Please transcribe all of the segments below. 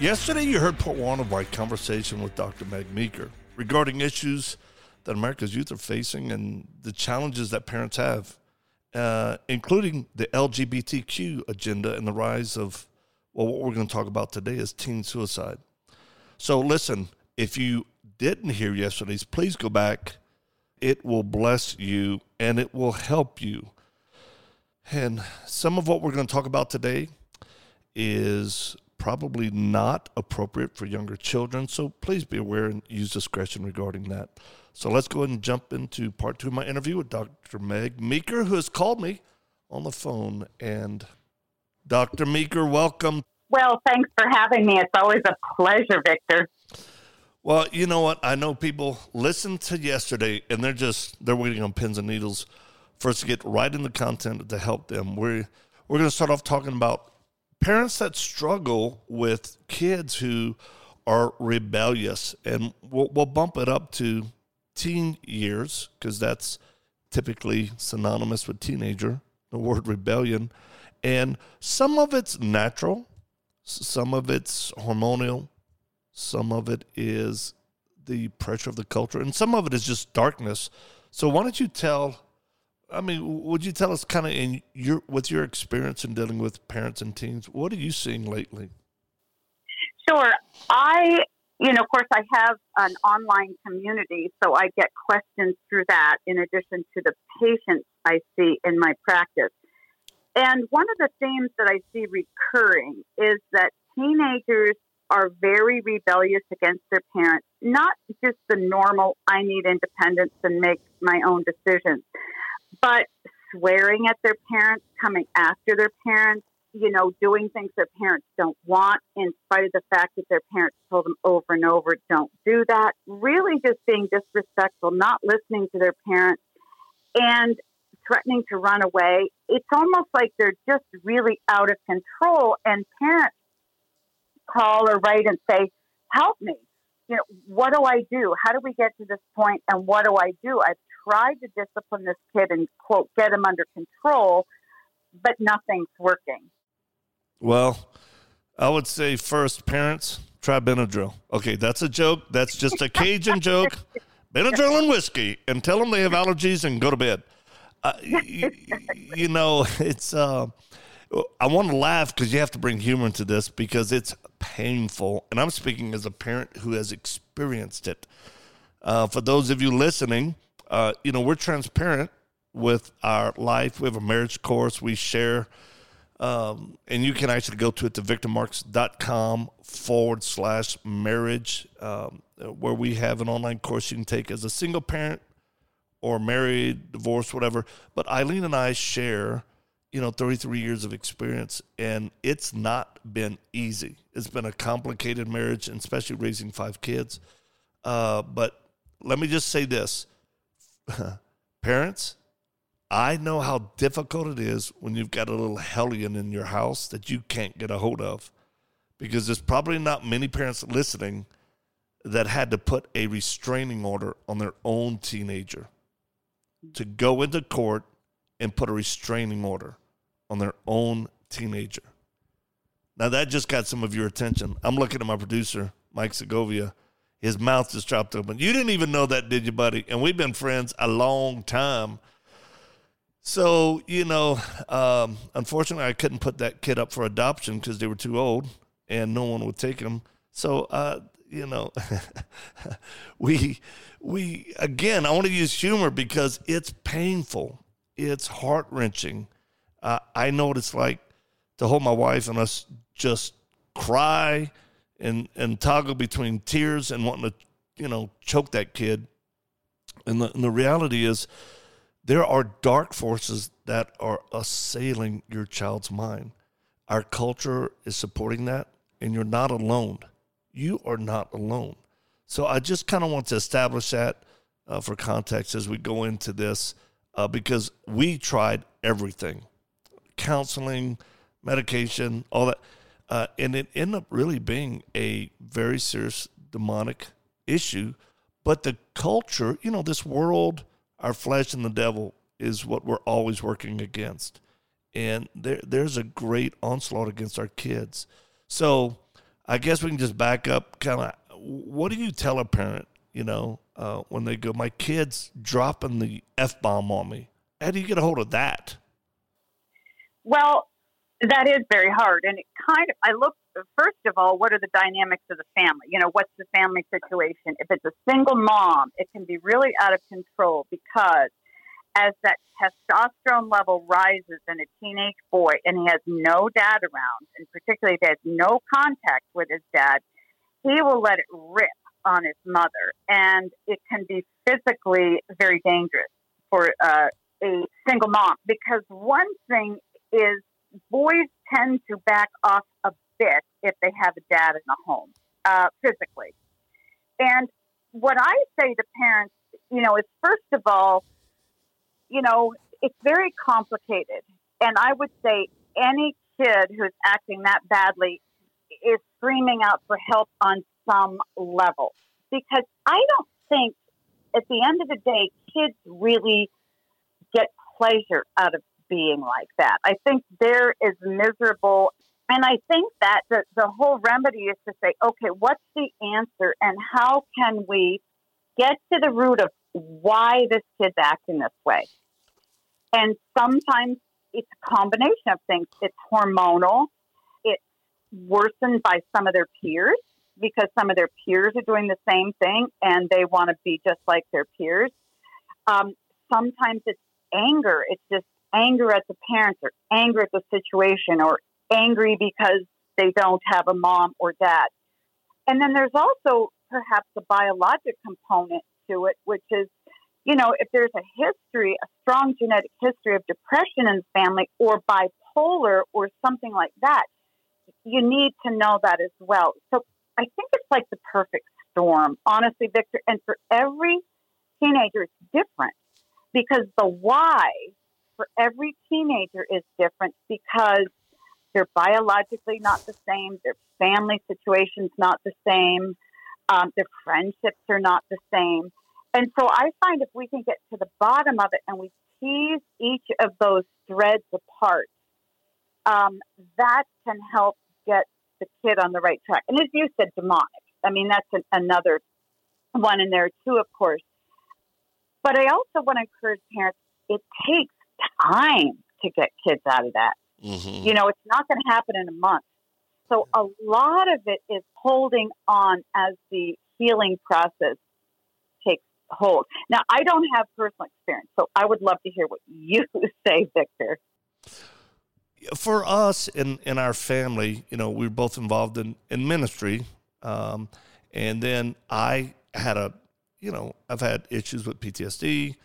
Yesterday, you heard part one of my conversation with Dr. Meg Meeker regarding issues that America's youth are facing and the challenges that parents have, uh, including the LGBTQ agenda and the rise of, well, what we're going to talk about today is teen suicide. So, listen, if you didn't hear yesterday's, please go back. It will bless you and it will help you. And some of what we're going to talk about today is probably not appropriate for younger children. So please be aware and use discretion regarding that. So let's go ahead and jump into part two of my interview with Dr. Meg Meeker, who has called me on the phone. And Dr. Meeker, welcome. Well, thanks for having me. It's always a pleasure, Victor. Well, you know what? I know people listen to yesterday and they're just they're waiting on pins and needles for us to get right in the content to help them. We're we're going to start off talking about parents that struggle with kids who are rebellious, and we'll, we'll bump it up to teen years because that's typically synonymous with teenager, the word rebellion. And some of it's natural, some of it's hormonal, some of it is the pressure of the culture, and some of it is just darkness. So, why don't you tell I mean, would you tell us kind of in your with your experience in dealing with parents and teens, what are you seeing lately? Sure. I, you know, of course, I have an online community, so I get questions through that in addition to the patients I see in my practice. And one of the themes that I see recurring is that teenagers are very rebellious against their parents, not just the normal, I need independence and make my own decisions but swearing at their parents, coming after their parents, you know, doing things their parents don't want, in spite of the fact that their parents told them over and over, don't do that. Really just being disrespectful, not listening to their parents, and threatening to run away. It's almost like they're just really out of control, and parents call or write and say, Help me. You know, what do I do? How do we get to this point, and what do I do? I've tried to discipline this kid and quote get him under control, but nothing's working. Well, I would say first, parents try Benadryl. Okay, that's a joke. That's just a Cajun joke. Benadryl and whiskey, and tell them they have allergies and go to bed. Uh, you, you, know, it's. Uh, I want to laugh because you have to bring humor into this because it's painful, and I'm speaking as a parent who has experienced it. Uh, for those of you listening, uh, you know, we're transparent with our life. We have a marriage course we share. Um, and you can actually go to it to victormarx.com forward slash marriage, um, where we have an online course you can take as a single parent or married, divorced, whatever. But Eileen and I share, you know, 33 years of experience, and it's not been easy. It's been a complicated marriage, and especially raising five kids. Uh, but let me just say this parents, I know how difficult it is when you've got a little hellion in your house that you can't get a hold of because there's probably not many parents listening that had to put a restraining order on their own teenager to go into court and put a restraining order on their own teenager. Now that just got some of your attention. I'm looking at my producer, Mike Segovia, his mouth just dropped open. You didn't even know that, did you, buddy? And we've been friends a long time. So, you know, um, unfortunately, I couldn't put that kid up for adoption because they were too old and no one would take him. So, uh, you know, we, we, again, I want to use humor because it's painful, it's heart wrenching. Uh, I know what it's like to hold my wife and us just cry and and toggle between tears and wanting to you know choke that kid and the, and the reality is there are dark forces that are assailing your child's mind our culture is supporting that and you're not alone you are not alone. So I just kind of want to establish that uh, for context as we go into this uh, because we tried everything counseling, medication, all that. Uh, and it ended up really being a very serious demonic issue. But the culture, you know, this world, our flesh and the devil is what we're always working against. And there, there's a great onslaught against our kids. So I guess we can just back up kind of what do you tell a parent, you know, uh, when they go, my kid's dropping the F bomb on me? How do you get a hold of that? Well, that is very hard. And it kind of, I look, first of all, what are the dynamics of the family? You know, what's the family situation? If it's a single mom, it can be really out of control because as that testosterone level rises in a teenage boy and he has no dad around, and particularly if he has no contact with his dad, he will let it rip on his mother. And it can be physically very dangerous for uh, a single mom because one thing is boys tend to back off a bit if they have a dad in the home uh, physically. And what I say to parents, you know, is first of all, you know, it's very complicated. And I would say any kid who's acting that badly is screaming out for help on some level. Because I don't think at the end of the day, kids really get pleasure out of being like that. I think there is miserable. And I think that the, the whole remedy is to say, okay, what's the answer and how can we get to the root of why this kid's acting this way? And sometimes it's a combination of things. It's hormonal. It's worsened by some of their peers because some of their peers are doing the same thing and they want to be just like their peers. Um, sometimes it's anger. It's just anger at the parents or anger at the situation or angry because they don't have a mom or dad. And then there's also perhaps a biologic component to it, which is, you know, if there's a history, a strong genetic history of depression in the family or bipolar or something like that, you need to know that as well. So I think it's like the perfect storm, honestly, Victor. And for every teenager, it's different because the why for every teenager is different because they're biologically not the same, their family situation's not the same, um, their friendships are not the same. And so I find if we can get to the bottom of it and we tease each of those threads apart, um, that can help get the kid on the right track. And as you said, demonic. I mean, that's an, another one in there too, of course. But I also want to encourage parents, it takes time to get kids out of that. Mm-hmm. You know, it's not going to happen in a month. So a lot of it is holding on as the healing process takes hold. Now, I don't have personal experience, so I would love to hear what you say, Victor. For us in, in our family, you know, we were both involved in, in ministry. Um, and then I had a, you know, I've had issues with PTSD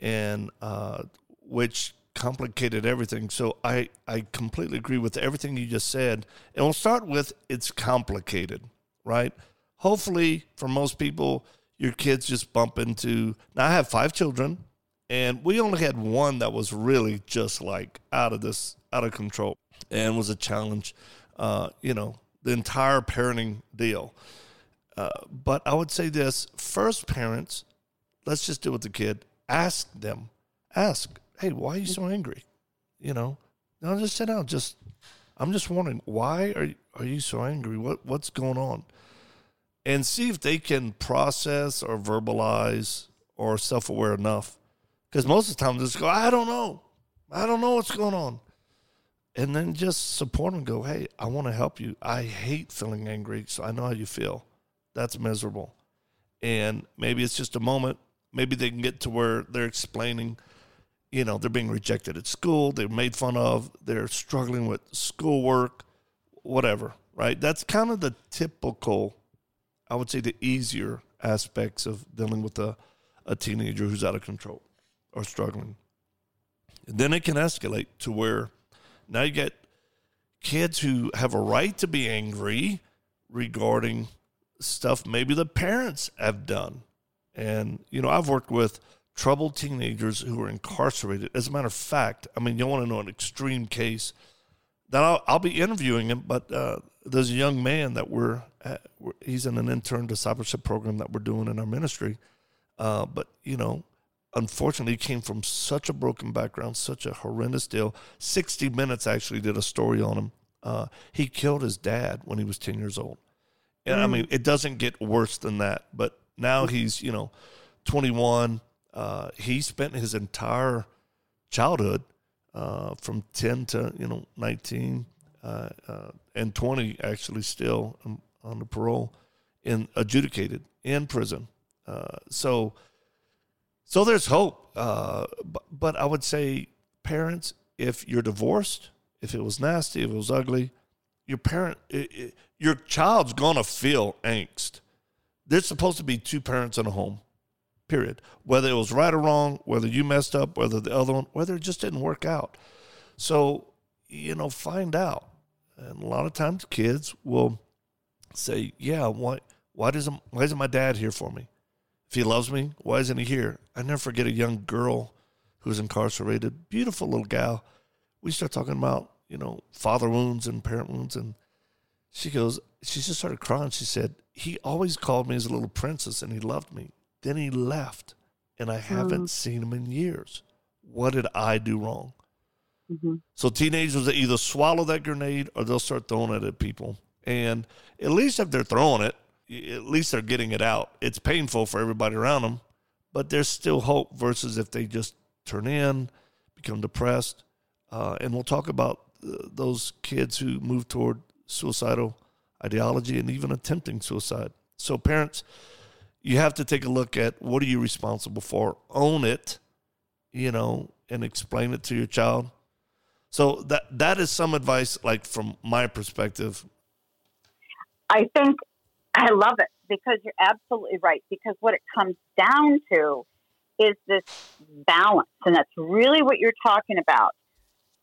and uh, which complicated everything. So I, I completely agree with everything you just said. And we'll start with it's complicated, right? Hopefully, for most people, your kids just bump into. Now, I have five children, and we only had one that was really just like out of this, out of control, and was a challenge. Uh, you know, the entire parenting deal. Uh, but I would say this first, parents, let's just deal with the kid. Ask them, ask, hey, why are you so angry? You know, no, just sit down. Just, I'm just wondering, why are you, are you so angry? What what's going on? And see if they can process or verbalize or self aware enough. Because most of the time, they just go, I don't know, I don't know what's going on, and then just support them. Go, hey, I want to help you. I hate feeling angry, so I know how you feel. That's miserable, and maybe it's just a moment. Maybe they can get to where they're explaining you know, they're being rejected at school, they're made fun of, they're struggling with schoolwork, whatever, right? That's kind of the typical, I would say, the easier aspects of dealing with a, a teenager who's out of control or struggling. And then it can escalate to where now you get kids who have a right to be angry regarding stuff maybe the parents have done. And, you know, I've worked with troubled teenagers who are incarcerated. As a matter of fact, I mean, you want to know an extreme case that I'll, I'll be interviewing him, but uh, there's a young man that we're, at, we're, he's in an intern discipleship program that we're doing in our ministry. Uh, but, you know, unfortunately, he came from such a broken background, such a horrendous deal. 60 Minutes actually did a story on him. Uh, he killed his dad when he was 10 years old. And mm. I mean, it doesn't get worse than that. But now he's, you know, 21. Uh, he spent his entire childhood uh, from 10 to, you know, 19 uh, uh, and 20 actually still on the parole in adjudicated in prison. Uh, so, so there's hope. Uh, but, but I would say, parents, if you're divorced, if it was nasty, if it was ugly, your parent, it, it, your child's gonna feel angst. There's supposed to be two parents in a home, period. Whether it was right or wrong, whether you messed up, whether the other one, whether it just didn't work out. So, you know, find out. And a lot of times kids will say, Yeah, why why doesn't why isn't my dad here for me? If he loves me, why isn't he here? I never forget a young girl who's incarcerated, beautiful little gal. We start talking about, you know, father wounds and parent wounds and she goes, she just started crying. She said, He always called me a little princess and he loved me. Then he left and I haven't mm. seen him in years. What did I do wrong? Mm-hmm. So teenagers that either swallow that grenade or they'll start throwing it at people. And at least if they're throwing it, at least they're getting it out. It's painful for everybody around them, but there's still hope versus if they just turn in, become depressed. Uh, and we'll talk about uh, those kids who move toward suicidal ideology and even attempting suicide. So, parents, you have to take a look at what are you responsible for, own it, you know, and explain it to your child. So that that is some advice, like from my perspective. I think I love it because you're absolutely right. Because what it comes down to is this balance, and that's really what you're talking about,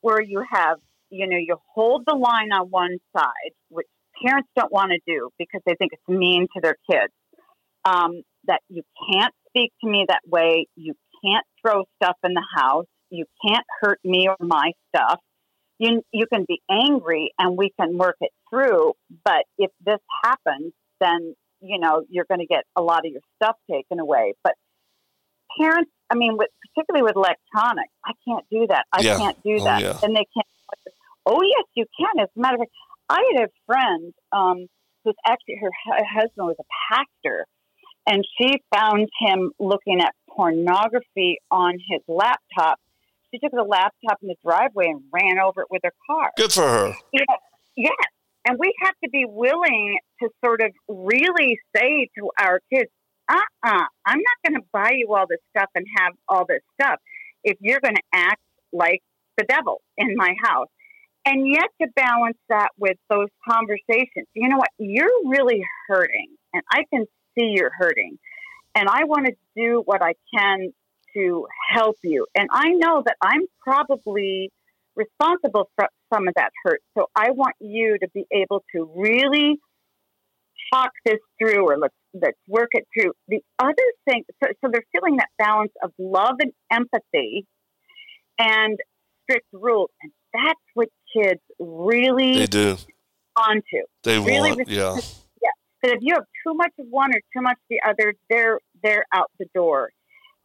where you have you know, you hold the line on one side, which parents don't want to do because they think it's mean to their kids. Um, that you can't speak to me that way. You can't throw stuff in the house. You can't hurt me or my stuff. You, you can be angry and we can work it through. But if this happens, then, you know, you're going to get a lot of your stuff taken away. But parents, I mean, with, particularly with electronics, I can't do that. I yeah. can't do oh, that. Oh, yeah. And they can't Oh, yes, you can. As a matter of fact, I had a friend um, who's actually her husband was a pastor, and she found him looking at pornography on his laptop. She took the laptop in the driveway and ran over it with her car. Good for her. Yeah, yes. And we have to be willing to sort of really say to our kids, uh uh-uh, uh, i am not going to buy you all this stuff and have all this stuff if you're going to act like the devil in my house. And yet to balance that with those conversations, you know what? You're really hurting, and I can see you're hurting. And I want to do what I can to help you. And I know that I'm probably responsible for some of that hurt. So I want you to be able to really talk this through or let's, let's work it through. The other thing, so, so they're feeling that balance of love and empathy and strict rules. And that's what kids really they do onto. They really want, yeah. But if you have too much of one or too much of the other, they're they're out the door.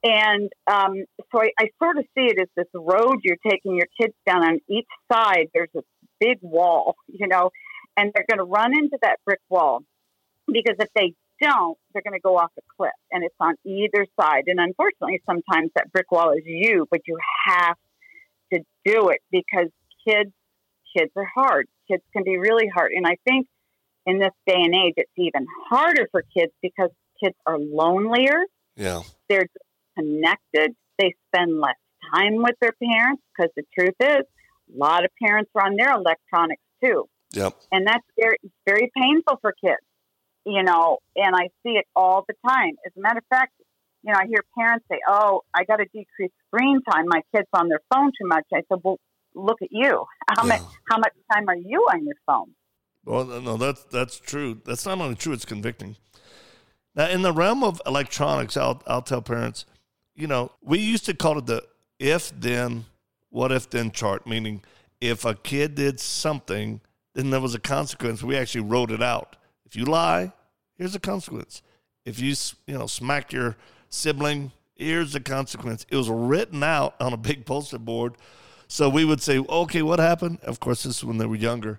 And um, so I, I sort of see it as this road you're taking your kids down. On each side, there's a big wall, you know, and they're going to run into that brick wall because if they don't, they're going to go off a cliff, and it's on either side. And unfortunately, sometimes that brick wall is you, but you have to do it because kids kids are hard. Kids can be really hard. And I think in this day and age, it's even harder for kids because kids are lonelier. Yeah. They're connected. They spend less time with their parents because the truth is, a lot of parents are on their electronics too. Yep. And that's very, very painful for kids, you know, and I see it all the time. As a matter of fact, you know, I hear parents say, "Oh, I got to decrease screen time. My kids on their phone too much." I said, "Well, look at you. How yeah. much how much time are you on your phone? Well, no, that's that's true. That's not only true; it's convicting. Now, in the realm of electronics, I'll I'll tell parents, you know, we used to call it the if then, what if then chart, meaning if a kid did something, then there was a consequence. We actually wrote it out. If you lie, here's a consequence. If you you know smack your sibling, here's the consequence. It was written out on a big poster board. So we would say, okay, what happened? Of course, this is when they were younger.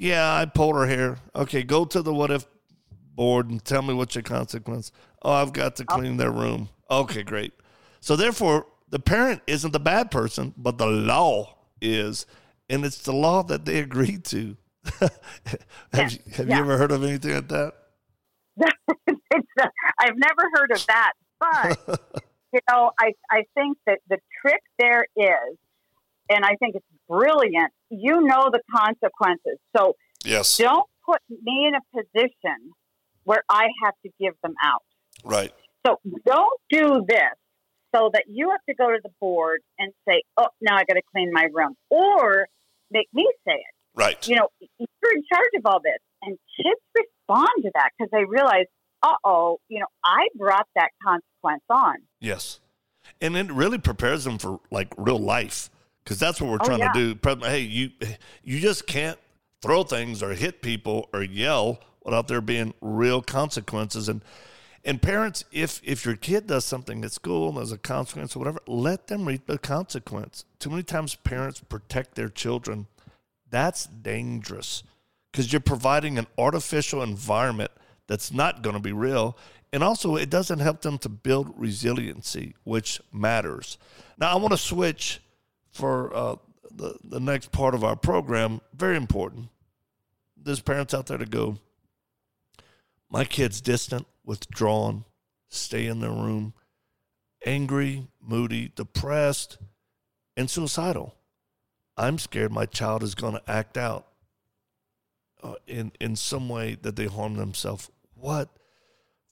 Yeah, I pulled her hair. Okay, go to the what if board and tell me what's your consequence. Oh, I've got to clean their room. Okay, great. So therefore, the parent isn't the bad person, but the law is, and it's the law that they agreed to. have Yeah, you, have yeah. you ever heard of anything like that? it's a, I've never heard of that, but you know, I I think that the trick there is, and I think it's brilliant. You know the consequences, so Yes. don't put me in a position where I have to give them out. Right. So don't do this so that you have to go to the board and say, "Oh, now I got to clean my room," or make me say it. Right. You know, you're in charge of all this, and kids respond to that because they realize, "Uh oh, you know, I brought that consequence on." Yes. And it really prepares them for like real life because that's what we're Oh, trying yeah. to do. Hey, you you just can't throw things or hit people or yell without there being real consequences. And and parents, if if your kid does something at school and there's a consequence or whatever, let them reap the consequence. Too many times parents protect their children. That's dangerous because you're providing an artificial environment that's not going to be real. And also, it doesn't help them to build resiliency, which matters. Now, I want to switch for uh, the, the next part of our program. Very important. There's parents out there to go, my kid's distant, withdrawn, stay in their room, angry, moody, depressed, and suicidal. I'm scared my child is going to act out uh, in in some way that they harm themselves. What?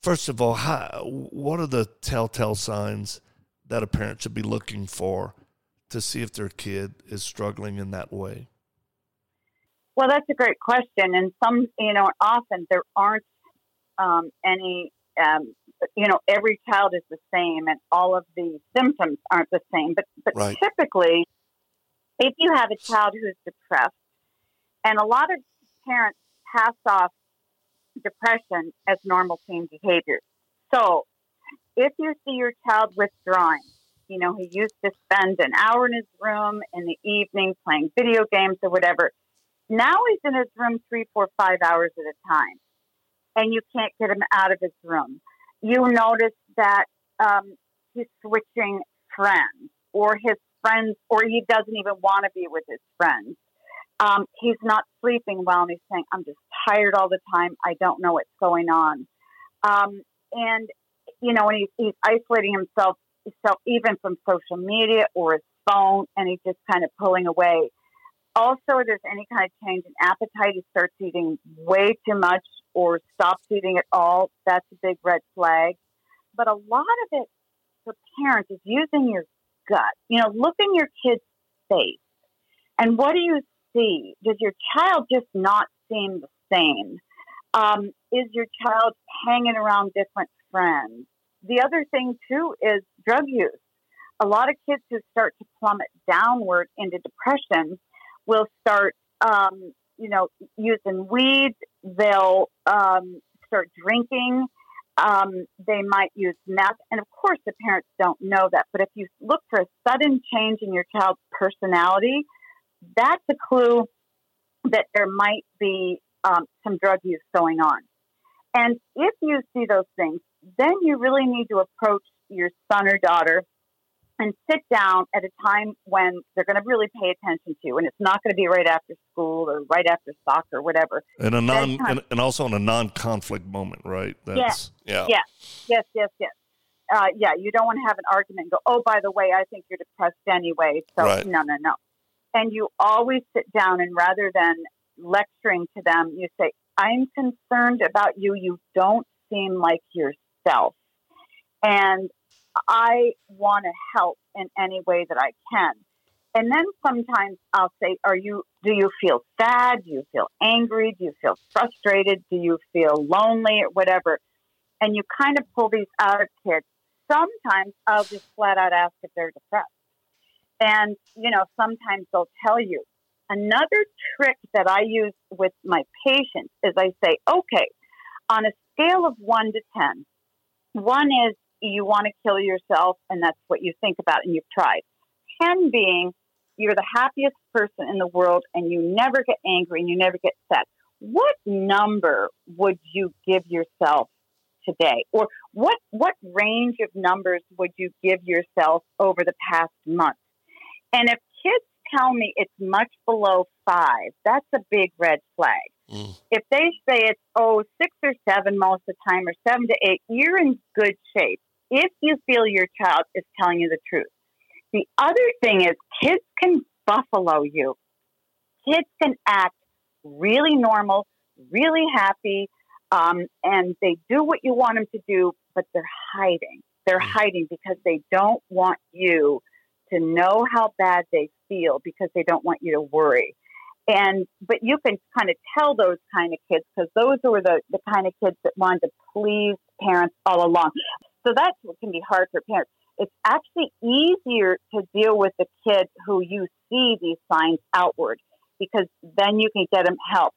First of all, how, what are the telltale signs that a parent should be looking for to see if their kid is struggling in that way? Well, that's a great question, and some, you know, often there aren't um, any. Um, you know, every child is the same, and all of the symptoms aren't the same. But but Right. typically, if you have a child who's depressed, and a lot of parents pass off depression as normal teen behavior. So, if you see your child withdrawing, you know, he used to spend an hour in his room in the evening playing video games or whatever. Now he's in his room three, four, five hours at a time, and you can't get him out of his room. You notice that um, he's switching friends, or his friends, or he doesn't even want to be with his friends. Um, he's not sleeping well, and he's saying, "I'm just tired all the time. I don't know what's going on." Um, and you know, and he's, he's isolating himself, himself even from social media or his phone, and he's just kind of pulling away. Also, there's any kind of change in appetite, he starts eating way too much or stops eating at all. That's a big red flag. But a lot of it for parents is using your gut. You know, look in your kid's face, and what do you see? Does your child just not seem the same? Um, is your child hanging around different friends? The other thing too is drug use. A lot of kids who start to plummet downward into depression will start, um, you know, using weed. They'll um, start drinking. Um, they might use meth, and of course, the parents don't know that. But if you look for a sudden change in your child's personality, that's a clue that there might be um, some drug use going on. And if you see those things, then you really need to approach your son or daughter and sit down at a time when they're going to really pay attention to you. And it's not going to be right after school or right after soccer or whatever. And a non and, and also in a non conflict moment, right? That's yeah. Yeah. Yes, yes, yes. Uh, yeah, you don't want to have an argument and go, oh, by the way, I think you're depressed anyway. So, Right. no, no, no. And you always sit down and rather than lecturing to them, you say, I'm concerned about you. You don't seem like yourself. And I want to help in any way that I can. And then sometimes I'll say, Are you do you feel sad? Do you feel angry? Do you feel frustrated? Do you feel lonely or whatever? And you kind of pull these out of kids. Sometimes I'll just flat out ask if they're depressed. And, you know, sometimes they'll tell you. Another trick that I use with my patients is I say, okay, on a scale of one to 10, one is you want to kill yourself and that's what you think about and you've tried. 10 being you're the happiest person in the world and you never get angry and you never get sad. What number would you give yourself today? Or what, what range of numbers would you give yourself over the past month? And if kids tell me it's much below five, that's a big red flag. Mm. If they say it's, oh, six or seven most of the time, or seven to eight, you're in good shape if you feel your child is telling you the truth. The other thing is, kids can buffalo you. Kids can act really normal, really happy, um, and they do what you want them to do, but they're hiding. They're mm. hiding because they don't want you to know how bad they feel because they don't want you to worry. And but you can kind of tell those kind of kids because those are the, the kind of kids that wanted to please parents all along. So that's what can be hard for parents. It's actually easier to deal with the kid who you see these signs outward because then you can get them help.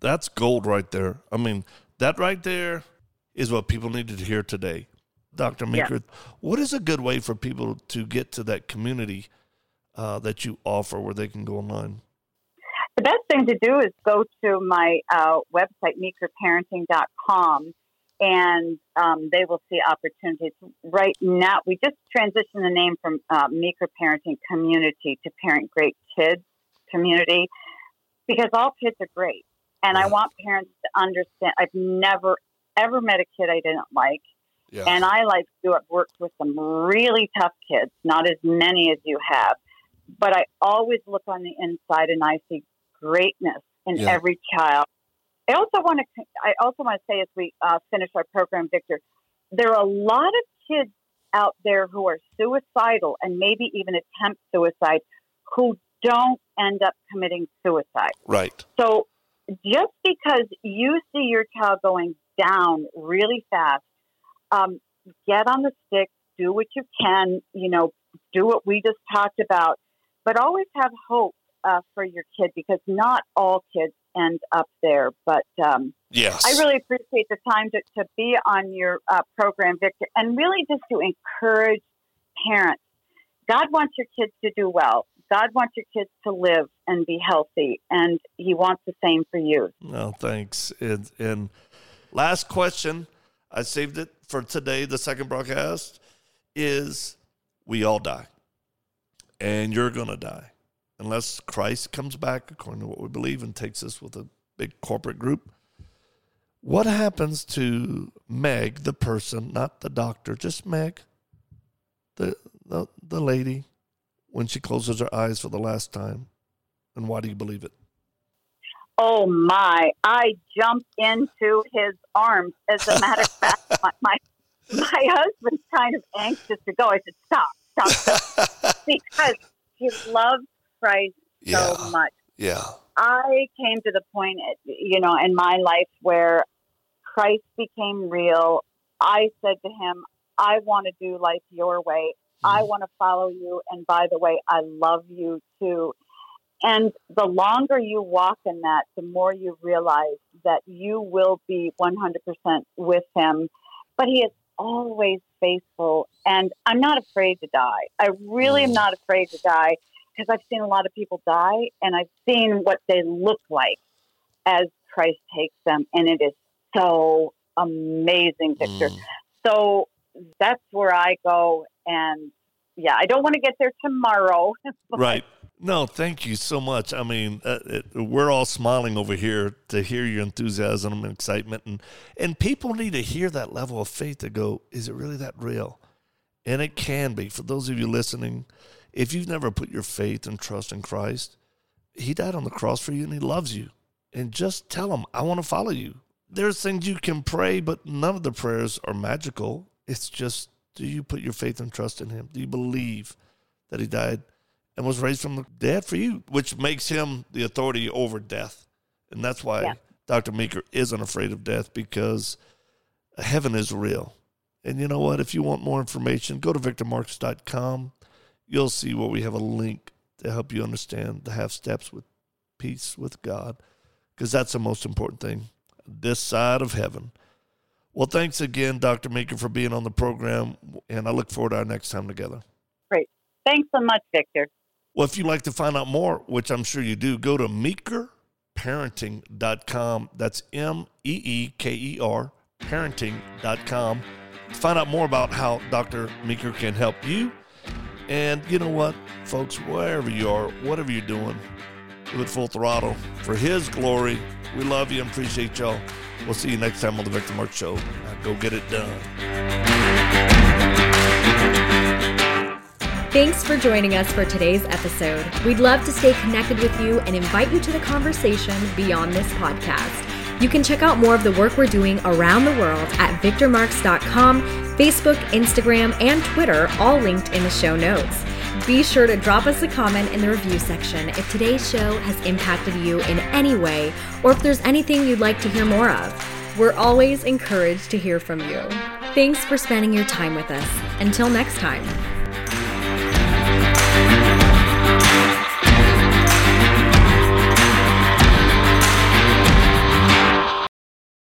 That's gold right there. I mean, that right there is what people needed to hear today. Dr. Meeker, yeah. what is a good way for people to get to that community uh, that you offer where they can go online? The best thing to do is go to my uh, website, meekerparenting.com, and um, they will see opportunities. Right now, we just transitioned the name from uh, Meeker Parenting Community to Parent Great Kids Community because all kids are great. And I want parents to understand. I've never, ever met a kid I didn't like. Yeah. And I like to. I've worked with some really tough kids, not as many as you have, but I always look on the inside and I see greatness in yeah. every child. I also want to. I also want to say as we uh, finish our program, Victor, there are a lot of kids out there who are suicidal and maybe even attempt suicide who don't end up committing suicide. Right. So just because you see your child going down really fast um, get on the stick, do what you can, you know, do what we just talked about, but always have hope uh, for your kid because not all kids end up there. But um, yes, I really appreciate the time to, to be on your uh, program, Victor, and really just to encourage parents. God wants your kids to do well. God wants your kids to live and be healthy, and He wants the same for you. No, thanks. And, and last question I saved it for today, the second broadcast, is we all die. And you're going to die. Unless Christ comes back, according to what we believe, and takes us with a big corporate group. What happens to Meg, the person, not the doctor, just Meg, the, the, the lady, when she closes her eyes for the last time? And why do you believe it? Oh my! I jumped into his arms. As a matter of fact, my, my, my husband's kind of anxious to go. I said, "Stop, stop, stop," because he loves Christ yeah. so much. Yeah. I came to the point, you know, in my life where Christ became real. I said to him, "I want to do life your way. Mm. I want to follow you, and by the way, I love you too." And the longer you walk in that, the more you realize that you will be 100% with him. But he is always faithful. And I'm not afraid to die. I really am mm. not afraid to die because I've seen a lot of people die and I've seen what they look like as Christ takes them. And it is so amazing, Victor. Mm. So that's where I go. And yeah, I don't want to get there tomorrow. right. No, thank you so much. I mean, uh, it, we're all smiling over here to hear your enthusiasm and excitement, and and people need to hear that level of faith to go, is it really that real? And it can be. For those of you listening, if you've never put your faith and trust in Christ, He died on the cross for you, and He loves you. And just tell Him, I want to follow you. There's things you can pray, but none of the prayers are magical. It's just, do you put your faith and trust in Him? Do you believe that He died? and was raised from the dead for you, which makes him the authority over death. And that's why Yeah. Dr. Meeker isn't afraid of death because heaven is real. And you know what? If you want more information, go to victormarx.com. You'll see where we have a link to help you understand the half steps with peace with God, because that's the most important thing this side of heaven. Well, thanks again, Dr. Meeker, for being on the program, and I look forward to our next time together. Great. Thanks so much, Victor. Well, if you'd like to find out more, which I'm sure you do, go to meekerparenting.com. That's M E E K E R, parenting.com. To find out more about how Dr. Meeker can help you. And you know what, folks, wherever you are, whatever you're doing, do it full throttle for His glory. We love you and appreciate y'all. We'll see you next time on the Victor Marx Show. Now go get it done. Thanks for joining us for today's episode. We'd love to stay connected with you and invite you to the conversation beyond this podcast. You can check out more of the work we're doing around the world at victormarx.com, Facebook, Instagram, and Twitter, all linked in the show notes. Be sure to drop us a comment in the review section if today's show has impacted you in any way or if there's anything you'd like to hear more of. We're always encouraged to hear from you. Thanks for spending your time with us. Until next time.